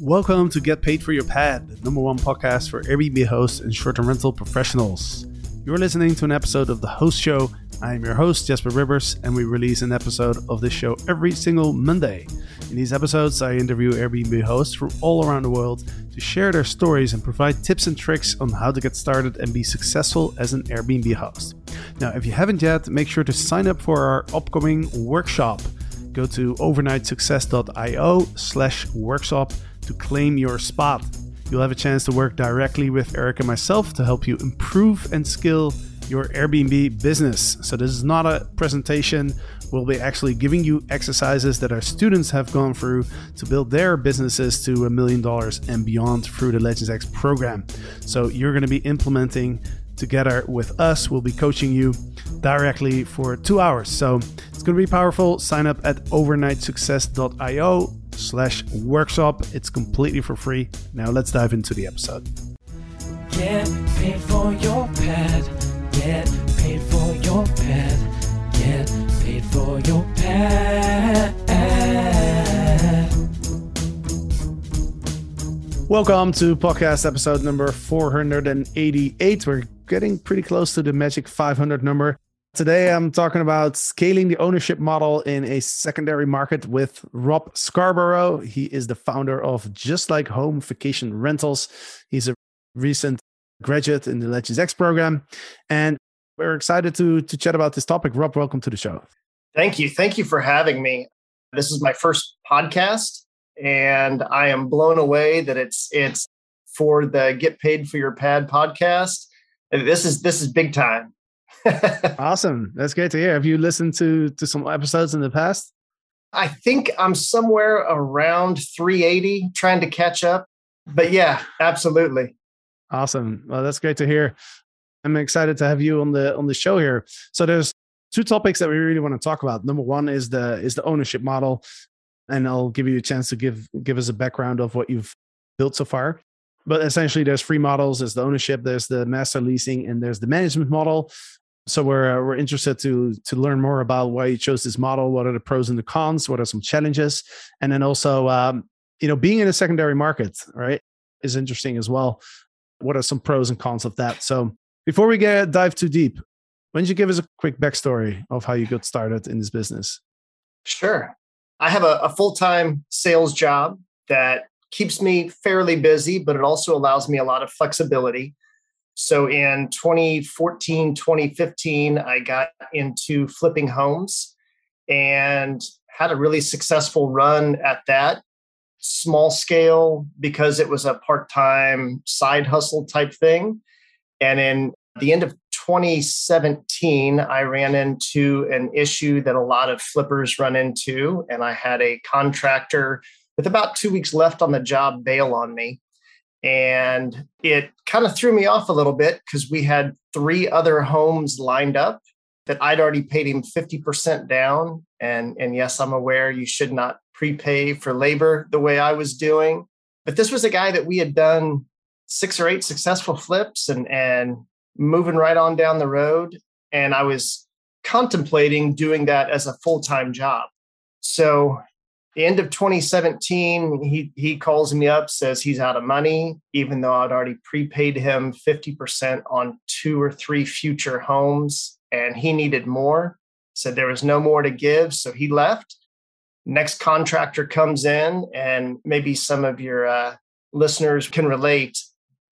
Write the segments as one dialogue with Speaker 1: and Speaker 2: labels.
Speaker 1: Welcome to Get Paid for Your Pad, the number one podcast for Airbnb hosts and short term rental professionals. You're listening to an episode of The Host Show. I am your host, Jasper Ribbers, and we release an episode of this show every single Monday. In these episodes, I interview Airbnb hosts from all around the world to share their stories and provide tips and tricks on how to get started and be successful as an Airbnb host. Now, if you haven't yet, make sure to sign up for our upcoming workshop. Go to overnightsuccess.io slash workshop to claim your spot. You'll have a chance to work directly with Eric and myself to help you improve and skill your Airbnb business. So, this is not a presentation. We'll be actually giving you exercises that our students have gone through to build their businesses to a million dollars and beyond through the Legends X program. So, you're going to be implementing together with us. We'll be coaching you directly for two hours. So, it's going to be powerful. Sign up at overnightsuccess.io slash workshop. It's completely for free. Now let's dive into the episode.
Speaker 2: Get paid for your pad. Get paid for your pad. Get paid for your pad.
Speaker 1: Welcome to podcast episode number 488. We're getting pretty close to the magic 500 number. Today, I'm talking about scaling the ownership model in a secondary market with Rob Scarborough. He is the founder of Just Like Home Vacation Rentals. He's a recent graduate in the Legends X program. And we're excited to, to chat about this topic. Rob, welcome to the show.
Speaker 3: Thank you. Thank you for having me. This is my first podcast, and I am blown away that it's it's for the Get Paid for Your Pad podcast. This is this is big time
Speaker 1: awesome. That's great to hear. Have you listened to to some episodes in the past?
Speaker 3: I think I'm somewhere around 380 trying to catch up. But yeah, absolutely.
Speaker 1: Awesome. Well, that's great to hear. I'm excited to have you on the on the show here. So there's two topics that we really want to talk about. Number one is the is the ownership model, and I'll give you a chance to give give us a background of what you've built so far. But essentially, there's three models: there's the ownership, there's the master leasing, and there's the management model. So we're uh, we're interested to to learn more about why you chose this model. What are the pros and the cons? What are some challenges? And then also, um, you know, being in a secondary market, right, is interesting as well. What are some pros and cons of that? So before we get dive too deep, why don't you give us a quick backstory of how you got started in this business?
Speaker 3: Sure. I have a, a full time sales job that keeps me fairly busy, but it also allows me a lot of flexibility. So in 2014, 2015, I got into flipping homes and had a really successful run at that small scale because it was a part time side hustle type thing. And in the end of 2017, I ran into an issue that a lot of flippers run into. And I had a contractor with about two weeks left on the job bail on me. And it kind of threw me off a little bit because we had three other homes lined up that I'd already paid him 50% down. And, and yes, I'm aware you should not prepay for labor the way I was doing. But this was a guy that we had done six or eight successful flips and, and moving right on down the road. And I was contemplating doing that as a full time job. So the end of 2017, he he calls me up, says he's out of money, even though I'd already prepaid him 50% on two or three future homes, and he needed more. Said there was no more to give, so he left. Next contractor comes in, and maybe some of your uh, listeners can relate,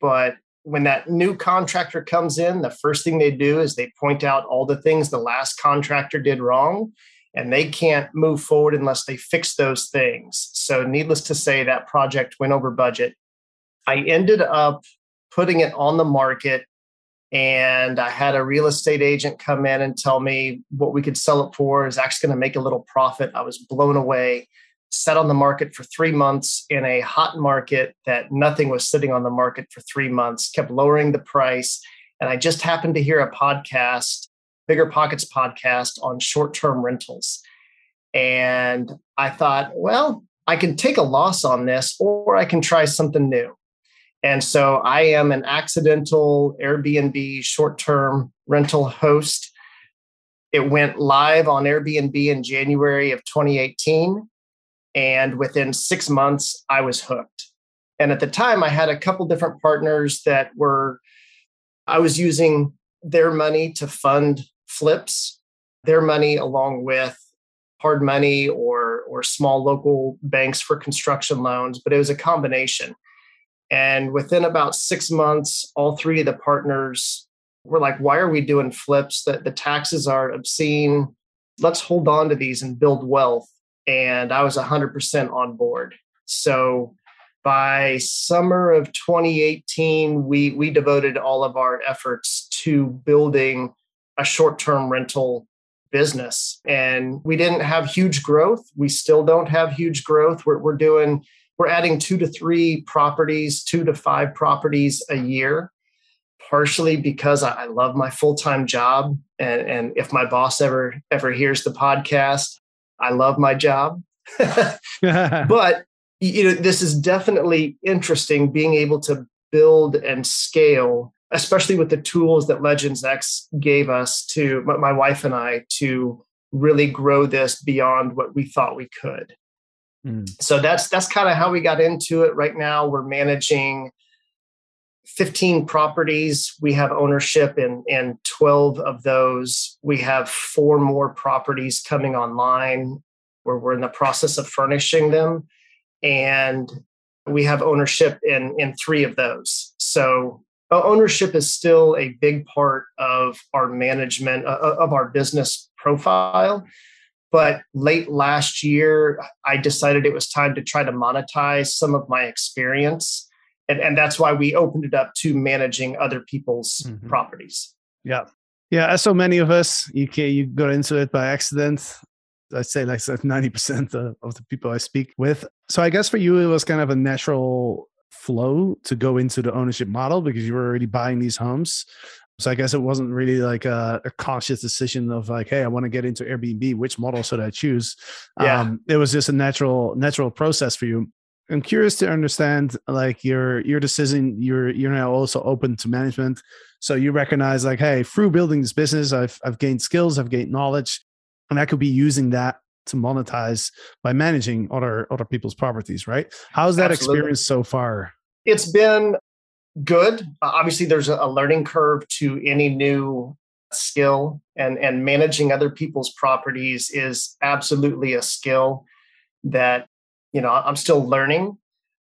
Speaker 3: but when that new contractor comes in, the first thing they do is they point out all the things the last contractor did wrong and they can't move forward unless they fix those things. So, needless to say, that project went over budget. I ended up putting it on the market, and I had a real estate agent come in and tell me what we could sell it for is actually going to make a little profit. I was blown away. Set on the market for three months in a hot market that nothing was sitting on the market for three months, kept lowering the price. And I just happened to hear a podcast Bigger Pockets podcast on short term rentals. And I thought, well, I can take a loss on this or I can try something new. And so I am an accidental Airbnb short term rental host. It went live on Airbnb in January of 2018. And within six months, I was hooked. And at the time, I had a couple different partners that were, I was using their money to fund flips, their money along with hard money or or small local banks for construction loans, but it was a combination. And within about six months, all three of the partners were like, why are we doing flips? That the taxes are obscene. Let's hold on to these and build wealth. And I was 100% on board. So by summer of 2018, we, we devoted all of our efforts to building a short term rental business. And we didn't have huge growth. We still don't have huge growth. We're, we're doing, we're adding two to three properties, two to five properties a year, partially because I, love my full time job. And, and if my boss ever, ever hears the podcast, I love my job. but you know, this is definitely interesting being able to build and scale, especially with the tools that Legends X gave us to my wife and I to really grow this beyond what we thought we could. Mm. So that's that's kind of how we got into it. Right now, we're managing 15 properties. We have ownership in, in 12 of those. We have four more properties coming online where we're in the process of furnishing them and we have ownership in in three of those. So ownership is still a big part of our management uh, uh, of our business profile. But late last year, I decided it was time to try to monetize some of my experience. And, and that's why we opened it up to managing other people's mm-hmm. properties.
Speaker 1: Yeah. Yeah. As so many of us, you, can, you got into it by accident. I'd say like 90% of the people I speak with. So I guess for you, it was kind of a natural flow to go into the ownership model because you were already buying these homes. So I guess it wasn't really like a, a conscious decision of like, hey, I want to get into Airbnb. Which model should I choose? Yeah. Um, it was just a natural natural process for you. I'm curious to understand like your your decision. You're you're now also open to management, so you recognize like, hey, through building this business, I've I've gained skills, I've gained knowledge and I could be using that to monetize by managing other other people's properties right? How's that Absolutely. experience so far?
Speaker 3: It's been good. Uh, obviously there's a learning curve to any new skill and and managing other people's properties is absolutely a skill that you know i'm still learning.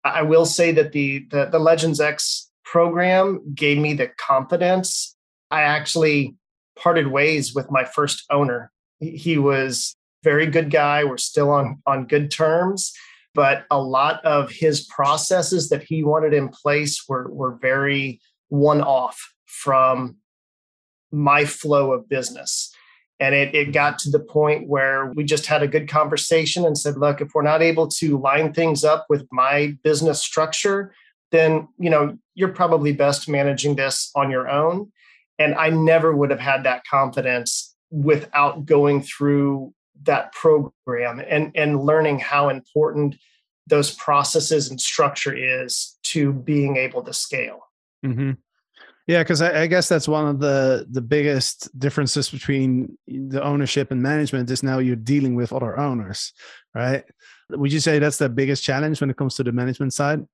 Speaker 3: I will say that the the, the legends x program gave me the confidence. I actually parted ways with my first owner. He was very good guy. We're still on on good terms, but a lot of his processes that he wanted in place were were very one off from my flow of business. And it, it got to the point where we just had a good conversation and said, look, if we're not able to line things up with my business structure, then you know you're probably best managing this on your own. And I never would have had that confidence without going through that program and and learning how important those processes and structure is to being able to scale.
Speaker 1: Mm-hmm. yeah because I, I, guess that's one of the the biggest differences between the ownership and management is now you're dealing with other owners right? Would you say that's the biggest challenge when it comes to the management side?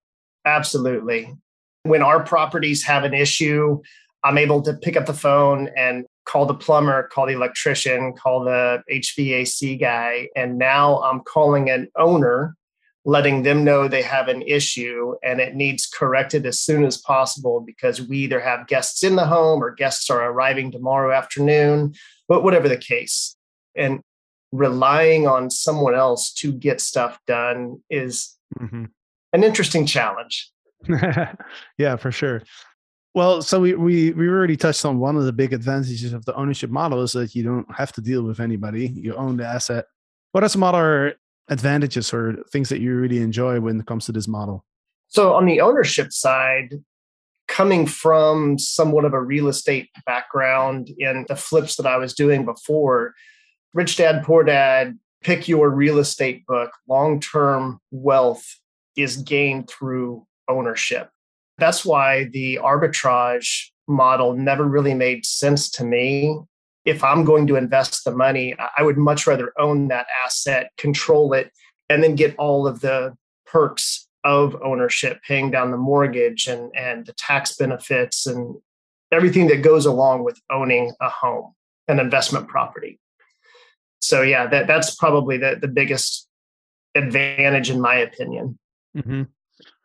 Speaker 3: Absolutely. When our properties have an issue i'm able to pick up the phone and call the plumber, call the electrician, call the HVAC guy. And now I'm calling an owner, letting them know they have an issue and it needs corrected as soon as possible because we either have guests in the home or guests are arriving tomorrow afternoon, but whatever the case. And relying on someone else to get stuff done is mm-hmm. an interesting challenge.
Speaker 1: yeah, for sure. Well, so we, we we already touched on one of the big advantages of the ownership model is that you don't have to deal with anybody. You own the asset. What are some other advantages or things that you really enjoy when it comes to this model?
Speaker 3: So on the ownership side, coming from somewhat of a real estate background in the flips that I was doing before, Rich Dad Poor Dad, pick your real estate book, long-term wealth is gained through ownership. That's why the arbitrage model never really made sense to me. If I'm going to invest the money, I would much rather own that asset, control it, and then get all of the perks of ownership, paying down the mortgage and, and the tax benefits and everything that goes along with owning a home, an investment property. So yeah, that that's probably the, the biggest advantage in my opinion.
Speaker 1: Mm-hmm.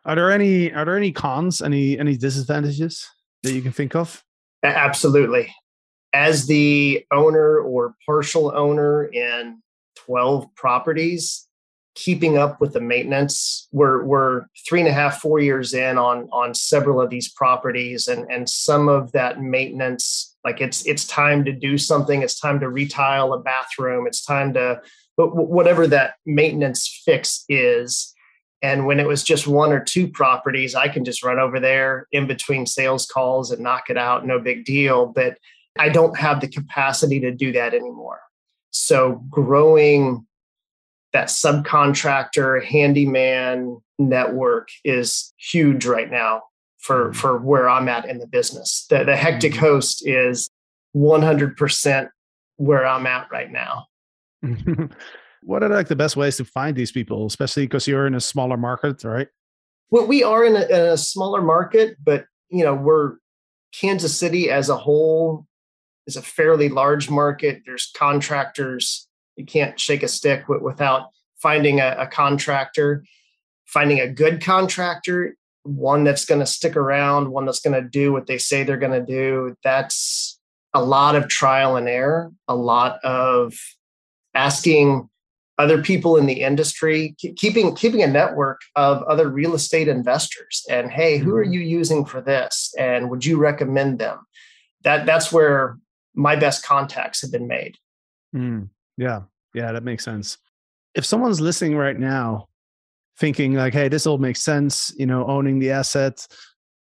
Speaker 1: Are there any are there any cons, any any disadvantages that you can think of?
Speaker 3: Absolutely. As the owner or partial owner in 12 properties, keeping up with the maintenance. We're we're three and a half, four years in on on several of these properties, and and some of that maintenance, like it's it's time to do something. It's time to retile a bathroom. It's time to but whatever that maintenance fix is. And when it was just one or two properties, I can just run over there in between sales calls and knock it out, no big deal. But I don't have the capacity to do that anymore. So growing that subcontractor handyman network is huge right now for mm-hmm. for where I'm at in the business. The, the hectic mm-hmm. host is 100% where I'm at right now.
Speaker 1: what are like the best ways to find these people, especially because you're in a smaller market, right?
Speaker 3: Well, we are in a, in a smaller market, but you know we're Kansas City as a whole is a fairly large market. There's contractors you can't shake a stick without finding a, a contractor, finding a good contractor, one that's going to stick around, one that's going to do what they say they're going to do. That's a lot of trial and error, a lot of asking other people in the industry keeping keeping a network of other real estate investors and hey who are mm-hmm. you using for this and would you recommend them that that's where my best contacts have been made
Speaker 1: mm. Yeah. Yeah, that makes sense. If someone's listening right now thinking like, hey, this all makes sense, you know, owning the asset,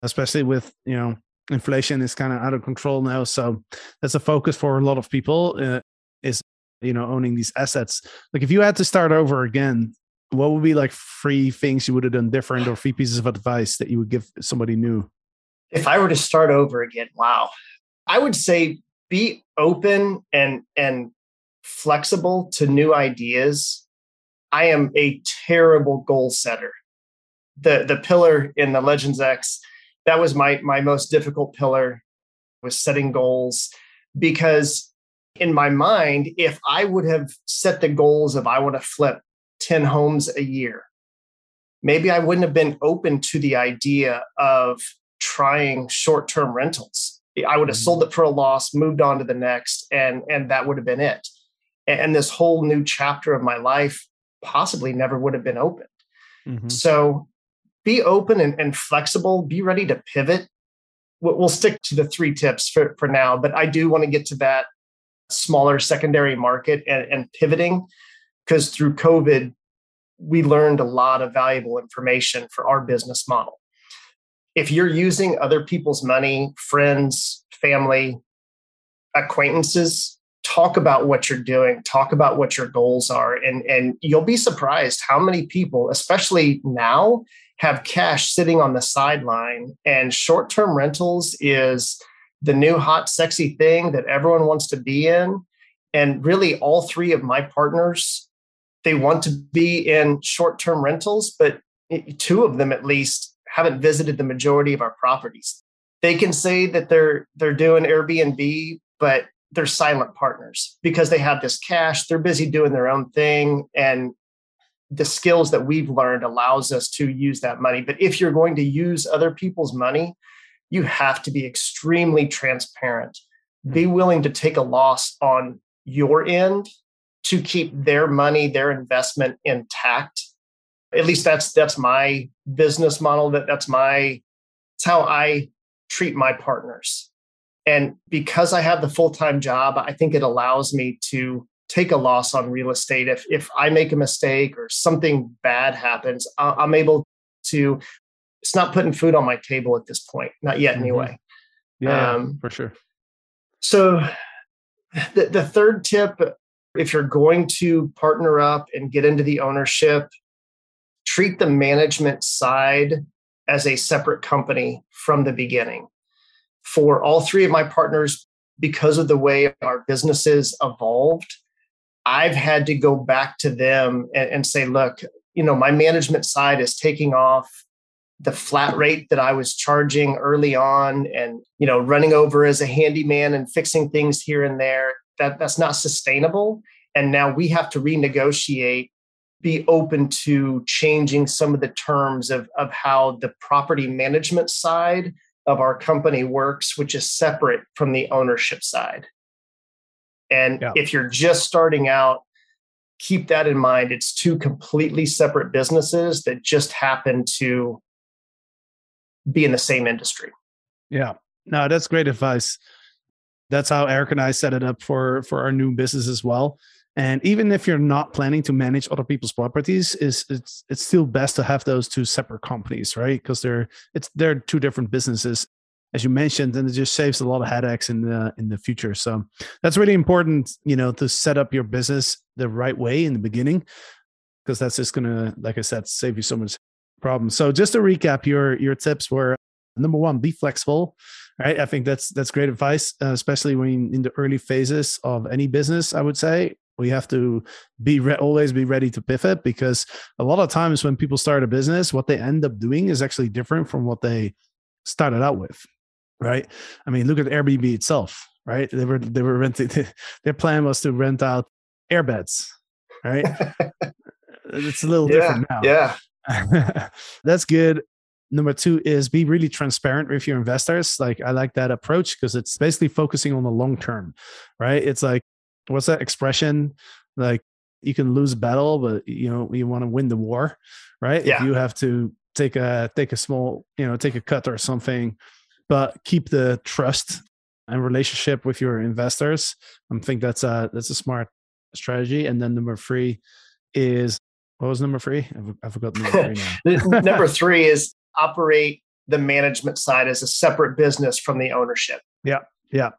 Speaker 1: especially with, you know, inflation is kind of out of control now. So that's a focus for a lot of people uh, is, you know, owning these assets. Like if you had to start over again, what would be like three things you would have done different or three pieces of advice that you would give somebody new?
Speaker 3: If I were to start over again, wow. I would say be open and and flexible to new ideas. I am a terrible goal setter. The the pillar in the Legends X, that was my my most difficult pillar was setting goals because in my mind, if I would have set the goals of I want to flip 10 homes a year, maybe I wouldn't have been open to the idea of trying short-term rentals. I would have sold mm-hmm. it for a loss, moved on to the next, and and that would have been it and this whole new chapter of my life possibly never would have been opened. Mm-hmm. So be open and, and, flexible, be ready to pivot. We'll, we'll stick to the three tips for, for now, but I do want to get to that smaller secondary market and, and pivoting because through COVID, we learned a lot of valuable information for our business model. If you're using other people's money, friends, family, acquaintances talk about what you're doing talk about what your goals are and and you'll be surprised how many people especially now have cash sitting on the sideline and short-term rentals is the new hot sexy thing that everyone wants to be in. And really all three of my partners they want to be in short-term rentals but two of them at least haven't visited the majority of our properties. They can say that they're they're doing airbnb but they're silent partners because they have this cash they're busy doing their own thing and the skills that we've learned allows us to use that money. But if you're going to use other people's money you have to be extremely transparent be hmm. willing to take a loss on your end to keep their money their investment intact at least that's that's my business model that that's my it's how i treat my partners and because I have the full time job, I think it allows me to take a loss on real estate. If, if I make a mistake or something bad happens, I'm able to, it's not putting food on my table at this point, not yet mm-hmm. anyway.
Speaker 1: Yeah, um, for sure.
Speaker 3: So the, the third tip, if you're going to partner up and get into the ownership, treat the management side as a separate company from the beginning for all three of my partners, because of the way our businesses evolved, I've had to go back to them and, and say, look, you know, my management side is taking off the flat rate that I was charging early on and, you know, running over as a handyman and fixing things here and there. That that's not sustainable. And now we have to renegotiate, be open to changing some of the terms of, of how the property management side of our company works, which is separate from the ownership side. And yeah. if you're just starting out, keep that in mind. It's two completely separate businesses that just happen to be in the same industry.
Speaker 1: Yeah. No, that's great advice. That's how Eric and I set it up for for our new business as well. And even if you're not planning to manage other people's properties, is it's it's still best to have those two separate companies, right? Because they're it's they're two different businesses, as you mentioned, and it just saves a lot of headaches in the in the future. So that's really important, you know, to set up your business the right way in the beginning, because that's just gonna, like I said, save you so much problem. So just to recap, your your tips were number one, be flexible. Right, I think that's that's great advice, uh, especially when in the early phases of any business. I would say we have to be re- always be ready to pivot because a lot of times when people start a business, what they end up doing is actually different from what they started out with. Right? I mean, look at Airbnb itself. Right? They were they were renting. Their plan was to rent out airbeds. Right? it's a little
Speaker 3: yeah,
Speaker 1: different now.
Speaker 3: Yeah.
Speaker 1: That's good. Number two is be really transparent with your investors. Like I like that approach because it's basically focusing on the long term, right? It's like, what's that expression? Like you can lose battle, but you know, you want to win the war, right?
Speaker 3: Yeah.
Speaker 1: If you have to take a take a small, you know, take a cut or something, but keep the trust and relationship with your investors. I think that's a that's a smart strategy. And then number three is what was number three? I forgot number three
Speaker 3: now. number three is operate the management side as a separate business from the ownership.
Speaker 1: Yeah, yeah.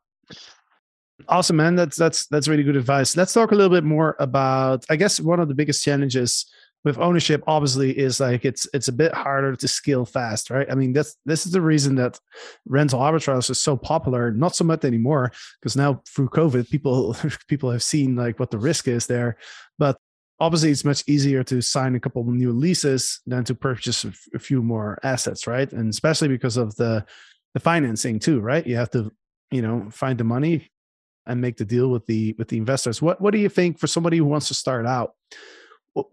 Speaker 1: Awesome, man. That's that's that's really good advice. Let's talk a little bit more about. I guess one of the biggest challenges with ownership, obviously, is like it's it's a bit harder to scale fast, right? I mean, that's this is the reason that rental arbitrage is so popular. Not so much anymore because now through COVID, people people have seen like what the risk is there. But obviously it's much easier to sign a couple new leases than to purchase a few more assets right? And especially because of the the financing too right? You have to you know find the money and make the deal with the with the investors. What what do you think for somebody who wants to start out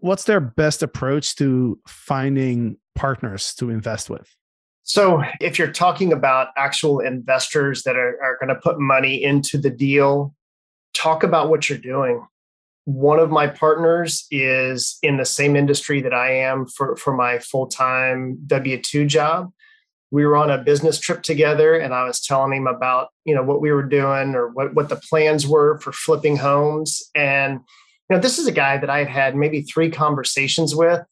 Speaker 1: what's their best approach to finding partners to invest with?
Speaker 3: So if you're talking about actual investors that are, are going to put money into the deal talk about what you're doing one of my partners is in the same industry that I am for, for my full time W 2 job. We were on a business trip together, and I was telling him about you know what we were doing or what, what the plans were for flipping homes. And you know, this is a guy that I had had maybe three conversations with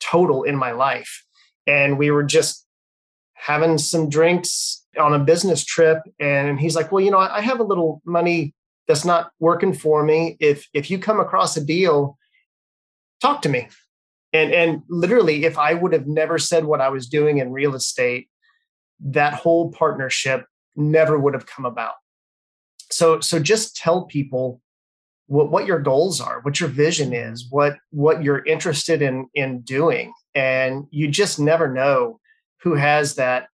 Speaker 3: total in my life, and we were just having some drinks on a business trip. And he's like, "Well, you know, I have a little money that's not working for me. If if you come across a deal talk to me. And and literally if i would have never said what i was doing in real estate that whole partnership never would have come about. So so just tell people what, what your goals are what your vision is what what you're interested in in doing. And you just never know who has that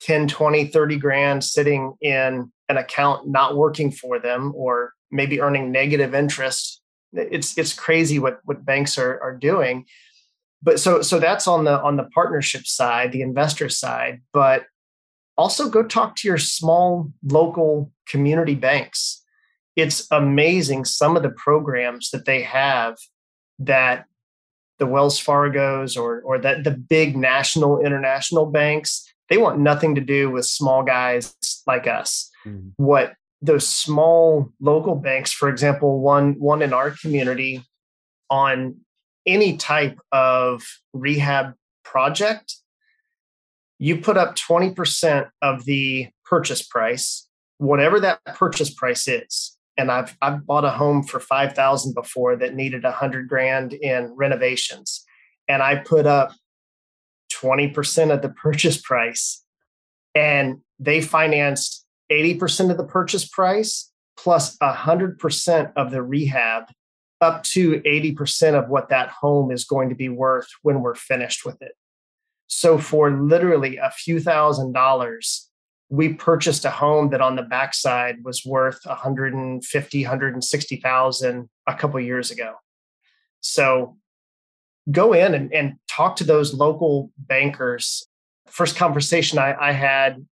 Speaker 3: 10 20 30 grand sitting in an account not working for them or maybe earning negative interest it's it's crazy what what banks are are doing. But so so that's on the on the partnership side the investor side. But also go talk to your small local community banks. It's amazing some of the programs that they have that the Wells Fargo's or or that the big national international banks they want nothing to do with small guys like us mm-hmm. what those small local banks for example one one in our community on any type of rehab project you put up 20% of the purchase price whatever that purchase price is and i've i've bought a home for 5000 before that needed 100 grand in renovations and i put up 20% of the purchase price and they financed 80% of the purchase price plus 100% of the rehab up to 80% of what that home is going to be worth when we're finished with it. So for literally a few thousand dollars, we purchased a home that on the backside was worth 150, 160,000 a couple years ago. So go in and, and talk to those local bankers. First conversation I, I had,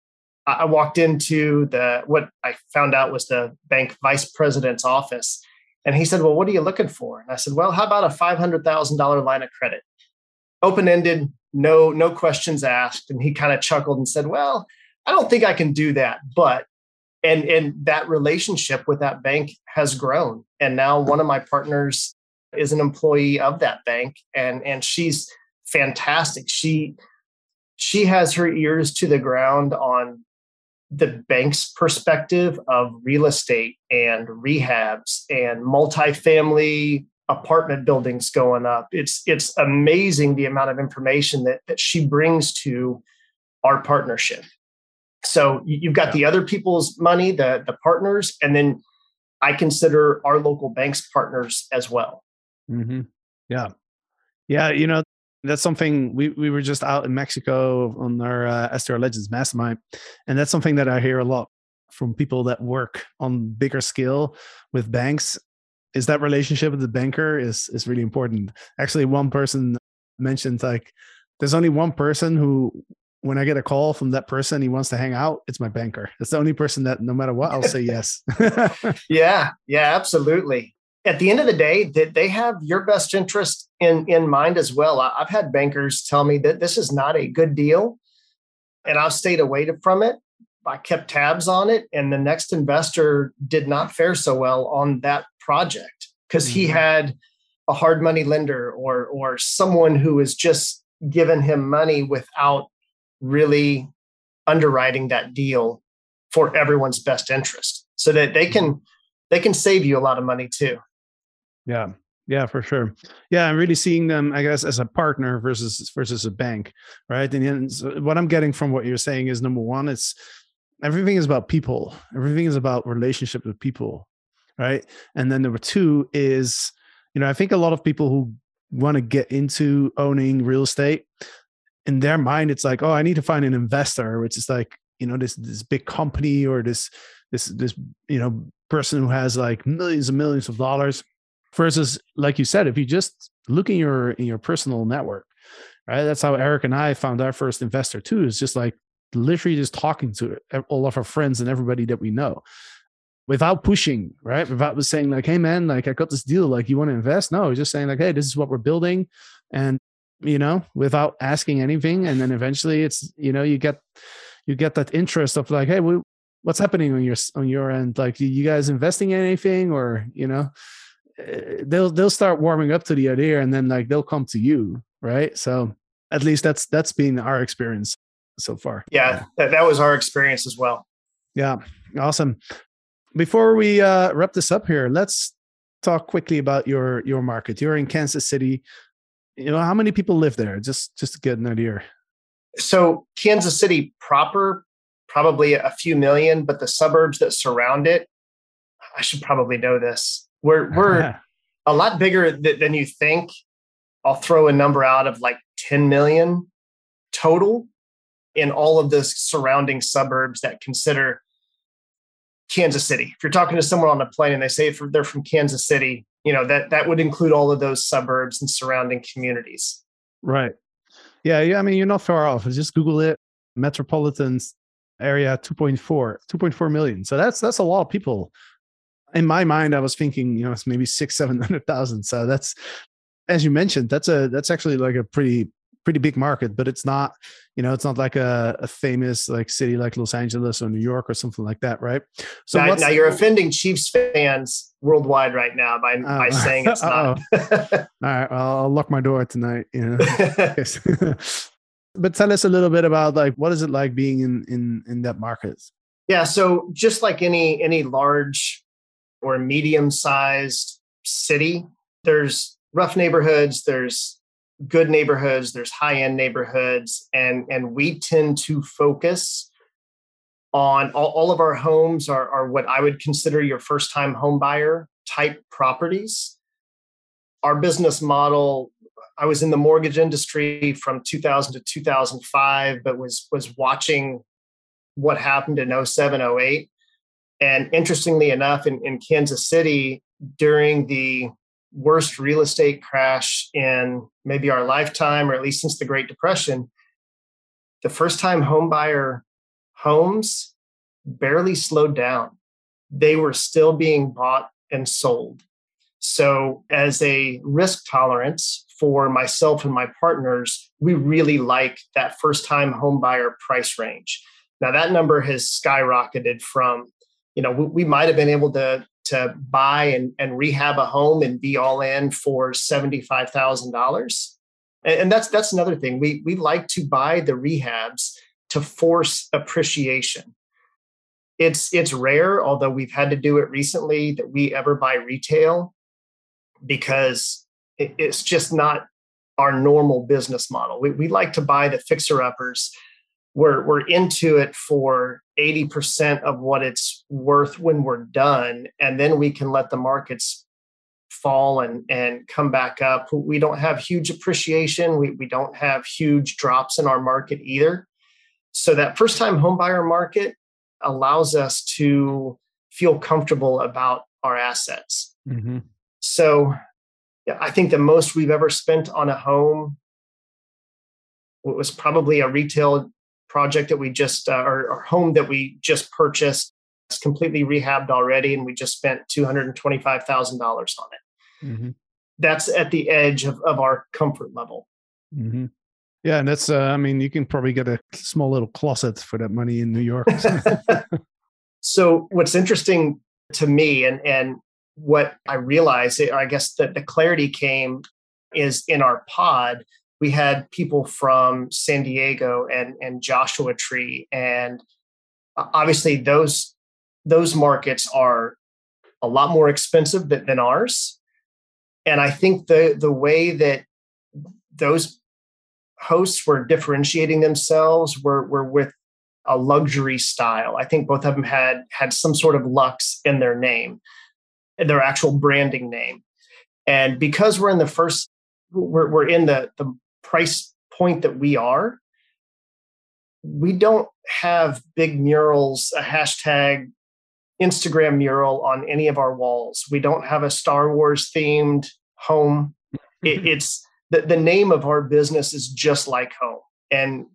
Speaker 3: I walked into the what I found out was the bank vice president's office. And he said, Well, what are you looking for? And I said, Well, how about a $500,000 line of credit? Open ended, no, no questions asked. And he kind of chuckled and said, Well, I don't think I can do that. But and and that relationship with that bank has grown. And now one of my partners is an employee of that bank and and she's fantastic. She she has her ears to the ground on the bank's perspective of real estate and rehabs and multifamily apartment buildings going up. It's it's amazing the amount of information that, that she brings to our partnership. So you've got yeah. the other people's money, the the partners, and then I consider our local banks partners as well.
Speaker 1: Mm-hmm. Yeah, yeah. You know, that's something we, we were just out in Mexico on our uh, STR Legends mastermind. And that's something that I hear a lot from people that work on bigger scale with banks is that relationship with the banker is is really important. Actually, one person mentioned like there's only one person who when I get a call from that person he wants to hang out, it's my banker. It's the only person that no matter what, I'll say yes.
Speaker 3: yeah, yeah, absolutely at the end of the day, that they have your best interest in, in mind as well. I've had bankers tell me that this is not a good deal, and I've stayed away from it. I kept tabs on it, and the next investor did not fare so well on that project because mm-hmm. he had a hard money lender or or someone who was just giving him money without really underwriting that deal for everyone's best interest so that they can they can save you a lot of money too
Speaker 1: yeah. Yeah, for sure. Yeah, I'm really seeing them, I guess, as a partner versus versus a bank, right? And then what I'm getting from what you're saying is number one, it's everything is about people. Everything is about relationship with people, right? And then number two is, you know, I think a lot of people who want to get into owning real estate, in their mind, it's like, oh, I need to find an investor, which is like, you know, this this big company or this this this you know person who has like millions and millions of dollars versus like you said if you just look in your in your personal network right? That's how eric and i found our first investor too is just like literally just talking to all of our friends and everybody that we know without pushing right? Without saying like hey man like i got this deal like you want to invest? No just saying like hey this is what we're building and you know without asking anything and then eventually it's you know you get you get that interest of like hey what's happening on your on your end? Like you guys investing in anything or you know they'll they'll start warming up to the idea and then like they'll come to you right? So at least that's that's been our experience so far.
Speaker 3: Yeah. that, that was our experience as well.
Speaker 1: Yeah awesome. Before we uh wrap this up here let's talk quickly about your your market. You're in kansas city. You know how many people live there? Just just to get an idea.
Speaker 3: So kansas city proper probably a few million but the suburbs that surround it i should probably know this we're we're a lot bigger th- than you think. I'll throw a number out of like 10 million total in all of the surrounding suburbs that consider Kansas City. If you're talking to someone on a plane and they say they're from Kansas City, you know that that would include all of those suburbs and surrounding communities.
Speaker 1: Right. Yeah. Yeah. I mean, you're not far off. Just Google it. Metropolitan area 2.4 2.4 million. So that's that's a lot of people in my mind, I was thinking, you know, it's maybe six, seven hundred thousand. So that's, as you mentioned, that's a that's actually like a pretty pretty big market, but it's not, you know, it's not like a, a famous like city like Los Angeles or New York or something like that, right?
Speaker 3: So now, now you're offending Chiefs fans worldwide right now by, uh, by saying it's not.
Speaker 1: All right, well, I'll lock my door tonight. You know. but tell us a little bit about like what is it like being in in in that market?
Speaker 3: Yeah, so just like any any large or medium sized city, there's rough neighborhoods, there's good neighborhoods, there's high end neighborhoods, and, and we tend to focus on all, all of our homes are, are what I would consider your first time home buyer type properties. our business model I was in the mortgage industry from 2000 to 2005, but was was watching what happened in 07, 08. And interestingly enough, in, in Kansas City during the worst real estate crash in maybe our lifetime, or at least since the Great Depression, the first time homebuyer homes barely slowed down. They were still being bought and sold. So, as a risk tolerance for myself and my partners, we really like that first time homebuyer price range. Now, that number has skyrocketed from, you know, we, we might have been able to, to buy and, and rehab a home and be all in for $75,000. And, and that's, that's another thing. We, we like to buy the rehabs to force appreciation. It's, it's rare, although we've had to do it recently, that we ever buy retail because it's just not our normal business model. We, we like to buy the fixer uppers. We're, we're into it for 80% of what it's worth when we're done. And then we can let the markets fall and, and come back up. We don't have huge appreciation. We, we don't have huge drops in our market either. So that first time homebuyer market allows us to feel comfortable about our assets. Mm-hmm. So I think the most we've ever spent on a home was probably a retail project that we just, uh, or, or home that we just purchased. It's completely rehabbed already, and we just spent $225,000 on it. Mm-hmm. That's at the edge of, of our comfort level.
Speaker 1: Mm-hmm. Yeah, and that's, uh, I mean, you can probably get a small little closet for that money in New York.
Speaker 3: so, what's interesting to me, and, and what I realized, I guess that the clarity came is in our pod. We had people from San Diego and and Joshua Tree, and obviously those those markets are a lot more expensive than, than ours. And I think the the way that those hosts were differentiating themselves were were with a luxury style. I think both of them had had some sort of lux in their name their actual branding name. And because we're in the first, we're, we're in the, the price point that we are, we don't have big murals, a hashtag Instagram mural on any of our walls. We don't have a Star Wars themed home. It, it's the, the name of our business is just like home. And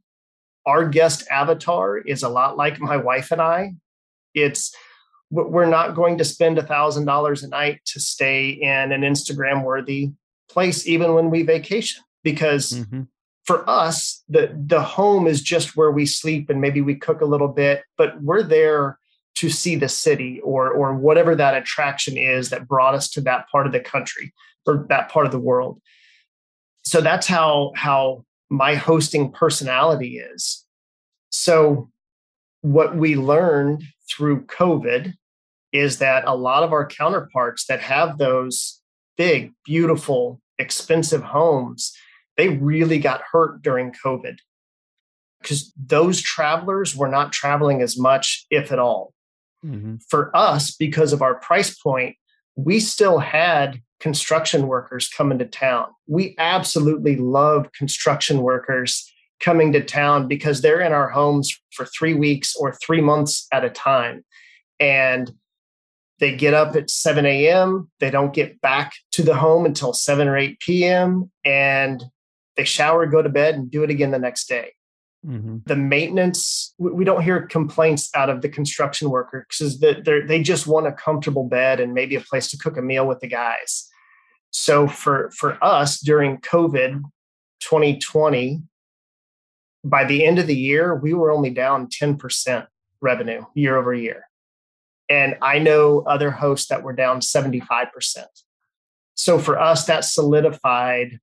Speaker 3: our guest avatar is a lot like my wife and I. It's we're not going to spend a thousand dollars a night to stay in an Instagram worthy place, even when we vacation, because mm-hmm. for us, the the home is just where we sleep and maybe we cook a little bit, but we're there to see the city or or whatever that attraction is that brought us to that part of the country or that part of the world. So that's how how my hosting personality is. So what we learned through COVID is that a lot of our counterparts that have those big, beautiful, expensive homes, they really got hurt during COVID because those travelers were not traveling as much, if at all. Mm-hmm. For us, because of our price point, we still had construction workers coming to town. We absolutely love construction workers coming to town because they're in our homes for three weeks or three months at a time. And they get up at 7 a.m. They don't get back to the home until 7 or 8 p.m. And they shower, go to bed, and do it again the next day. Mm-hmm. The maintenance, we don't hear complaints out of the construction worker because they just want a comfortable bed and maybe a place to cook a meal with the guys. So for for us during COVID 2020, by the end of the year, we were only down 10% revenue year over year. And I know other hosts that were down 75%. So for us, that solidified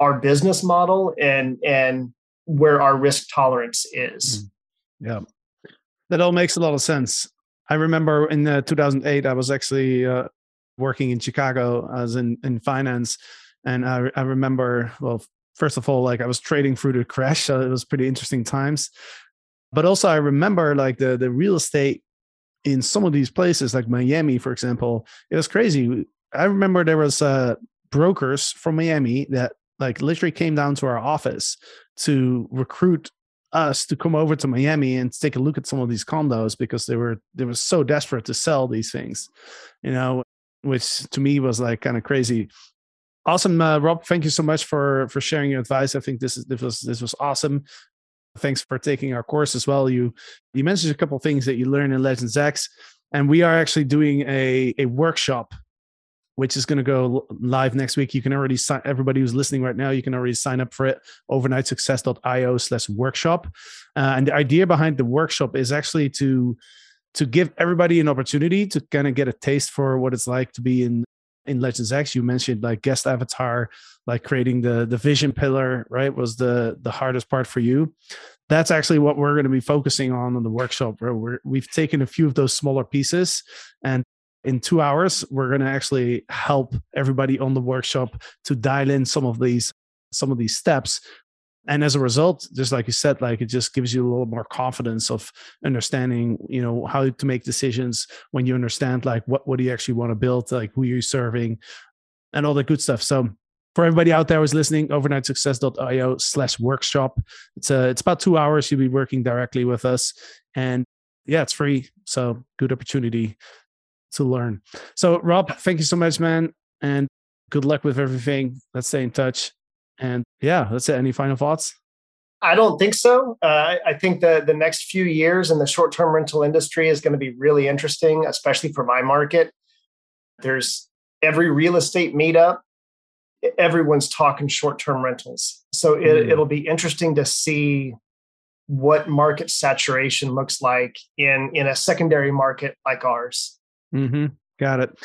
Speaker 3: our business model and and where our risk tolerance is.
Speaker 1: Mm. Yeah. That all makes a lot of sense. I remember in uh, 2008, I was actually uh, working in Chicago as in, in finance. And I, I remember, well, first of all, like I was trading through the crash. So it was pretty interesting times. But also I remember like the, the real estate in some of these places, like Miami, for example, it was crazy. I remember there was uh, brokers from Miami that like literally came down to our office to recruit us to come over to Miami and take a look at some of these condos because they were they were so desperate to sell these things, you know, which to me was like kind of crazy. Awesome, uh, Rob. Thank you so much for for sharing your advice. I think this is this was this was awesome. Thanks for taking our course as well. You you mentioned a couple things that you learned in Legends X, and we are actually doing a a workshop which is going to go live next week. You can already sign, everybody who's listening right now, you can already sign up for it, overnightsuccess.io slash workshop. Uh, and the idea behind the workshop is actually to, to give everybody an opportunity to kind of get a taste for what it's like to be in, in Legends X. You mentioned like guest avatar, like creating the, the vision pillar, right? Was the, the hardest part for you that's actually what we're going to be focusing on in the workshop where we're, we've taken a few of those smaller pieces and in two hours we're going to actually help everybody on the workshop to dial in some of these some of these steps. And as a result just like you said like it just gives you a little more confidence of understanding you know how to make decisions when you understand like what what do you actually want to build like who you're serving and all the good stuff. So for everybody out there who's listening overnightsuccess.io slash workshop it's a it's about two hours. You'll be working directly with us. And yeah it's free. So good opportunity to learn. So, Rob, thank you so much, man, and good luck with everything. Let's stay in touch. And yeah, that's it. Any final thoughts?
Speaker 3: I don't think so. Uh, I think the the next few years in the short term rental industry is going to be really interesting, especially for my market. There's every real estate meetup. Everyone's talking short term rentals, so it, mm. it'll be interesting to see what market saturation looks like in in a secondary market like ours.
Speaker 1: Mm-hmm. Got it.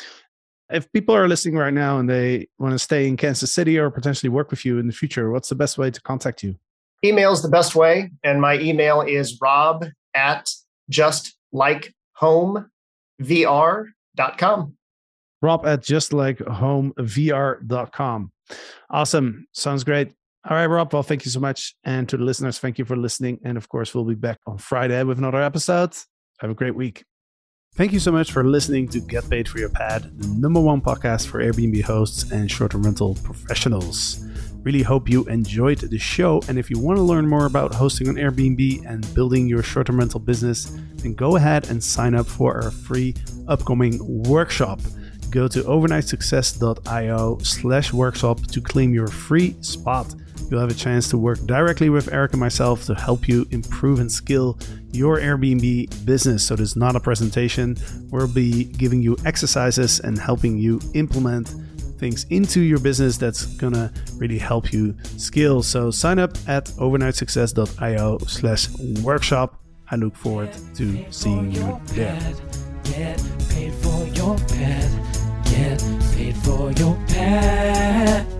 Speaker 1: If people are listening right now and they want to stay in Kansas City or potentially work with you in the future, what's the best way to contact you?
Speaker 3: Email is the best way. And my email is rob at justlikeHomeVR.com.
Speaker 1: Rob at justlikeHomeVR.com. Awesome. Sounds great. All right, Rob. Well, thank you so much. And to the listeners, thank you for listening. And of course, we'll be back on Friday with another episode. Have a great week. Thank you so much for listening to Get Paid for Your Pad, the number one podcast for Airbnb hosts and short term rental professionals. Really hope you enjoyed the show. And if you want to learn more about hosting on Airbnb and building your short term rental business, then go ahead and sign up for our free upcoming workshop. Go to overnightsuccess.io slash workshop to claim your free spot. You'll have a chance to work directly with Eric and myself to help you improve and skill your Airbnb business. So, this is not a presentation. We'll be giving you exercises and helping you implement things into your business that's gonna really help you scale. So, sign up at overnightsuccess.io slash workshop. I look forward to seeing you there. Get paid for your pad. Get paid for your pad.